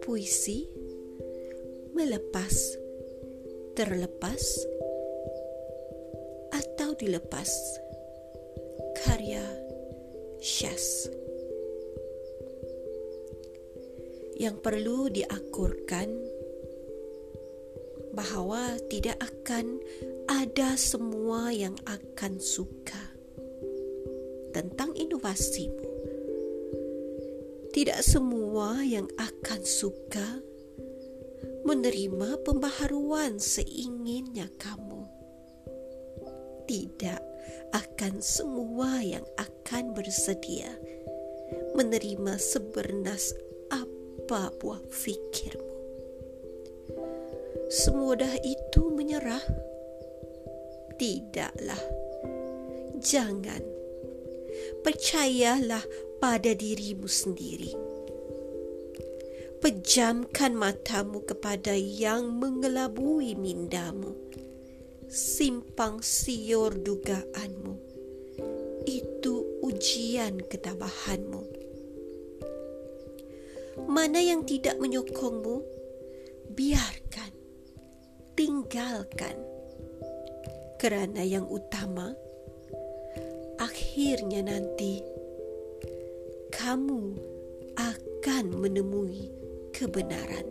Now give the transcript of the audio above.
Puisi melepas, terlepas atau dilepas. Karya Syaz. Yang perlu diakurkan bahawa tidak akan ada semua yang akan suka tentang inovasimu tidak semua yang akan suka menerima pembaharuan seinginnya kamu. Tidak akan semua yang akan bersedia menerima sebernas apa buah fikirmu. Semudah itu menyerah? Tidaklah. Jangan. Percayalah pada dirimu sendiri. Pejamkan matamu kepada yang mengelabui mindamu. Simpang siur dugaanmu. Itu ujian ketabahanmu. Mana yang tidak menyokongmu, biarkan. Tinggalkan. Kerana yang utama, akhirnya nanti kamu akan menemui kebenaran.